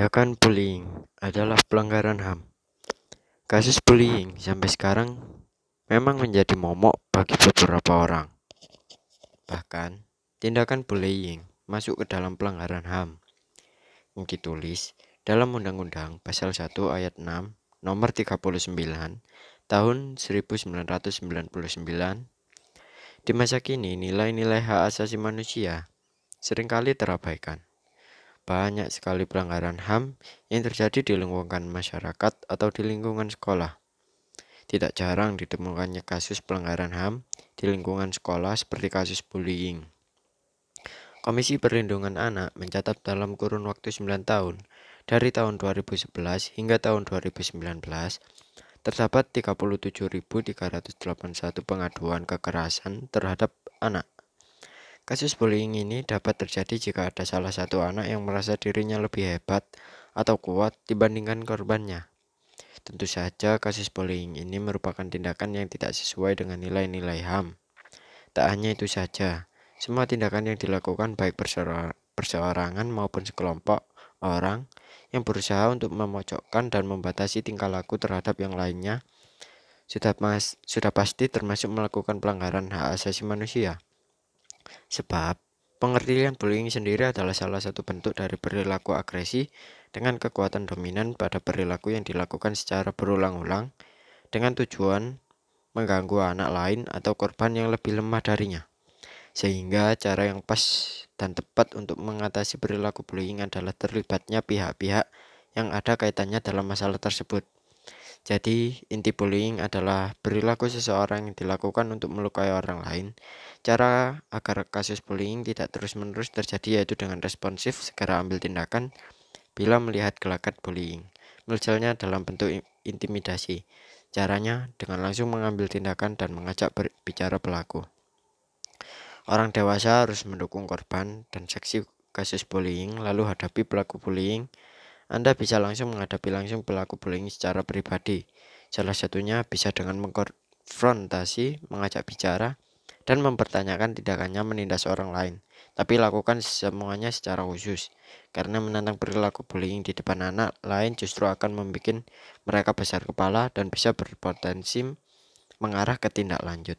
Tindakan bullying adalah pelanggaran HAM. Kasus bullying sampai sekarang memang menjadi momok bagi beberapa orang. Bahkan, tindakan bullying masuk ke dalam pelanggaran HAM yang ditulis dalam Undang-Undang Pasal 1 Ayat 6 Nomor 39 Tahun 1999. Di masa kini, nilai-nilai hak asasi manusia sering kali terabaikan. Banyak sekali pelanggaran HAM yang terjadi di lingkungan masyarakat atau di lingkungan sekolah. Tidak jarang ditemukannya kasus pelanggaran HAM di lingkungan sekolah seperti kasus bullying. Komisi Perlindungan Anak mencatat dalam kurun waktu 9 tahun, dari tahun 2011 hingga tahun 2019, terdapat 37.381 pengaduan kekerasan terhadap anak. Kasus bullying ini dapat terjadi jika ada salah satu anak yang merasa dirinya lebih hebat atau kuat dibandingkan korbannya. Tentu saja kasus bullying ini merupakan tindakan yang tidak sesuai dengan nilai-nilai HAM. Tak hanya itu saja, semua tindakan yang dilakukan baik perseorangan maupun sekelompok orang yang berusaha untuk memojokkan dan membatasi tingkah laku terhadap yang lainnya sudah, mas, sudah pasti termasuk melakukan pelanggaran hak asasi manusia. Sebab, pengertian bullying sendiri adalah salah satu bentuk dari perilaku agresi dengan kekuatan dominan pada perilaku yang dilakukan secara berulang-ulang dengan tujuan mengganggu anak lain atau korban yang lebih lemah darinya. Sehingga cara yang pas dan tepat untuk mengatasi perilaku bullying adalah terlibatnya pihak-pihak yang ada kaitannya dalam masalah tersebut. Jadi, inti bullying adalah perilaku seseorang yang dilakukan untuk melukai orang lain. Cara agar kasus bullying tidak terus-menerus terjadi yaitu dengan responsif segera ambil tindakan bila melihat gelagat bullying. Misalnya dalam bentuk intimidasi. Caranya dengan langsung mengambil tindakan dan mengajak berbicara pelaku. Orang dewasa harus mendukung korban dan saksi kasus bullying lalu hadapi pelaku bullying anda bisa langsung menghadapi langsung pelaku bullying secara pribadi. Salah satunya bisa dengan mengkonfrontasi, mengajak bicara, dan mempertanyakan tindakannya menindas orang lain. Tapi lakukan semuanya secara khusus, karena menantang perilaku bullying di depan anak lain justru akan membuat mereka besar kepala dan bisa berpotensi mengarah ke tindak lanjut.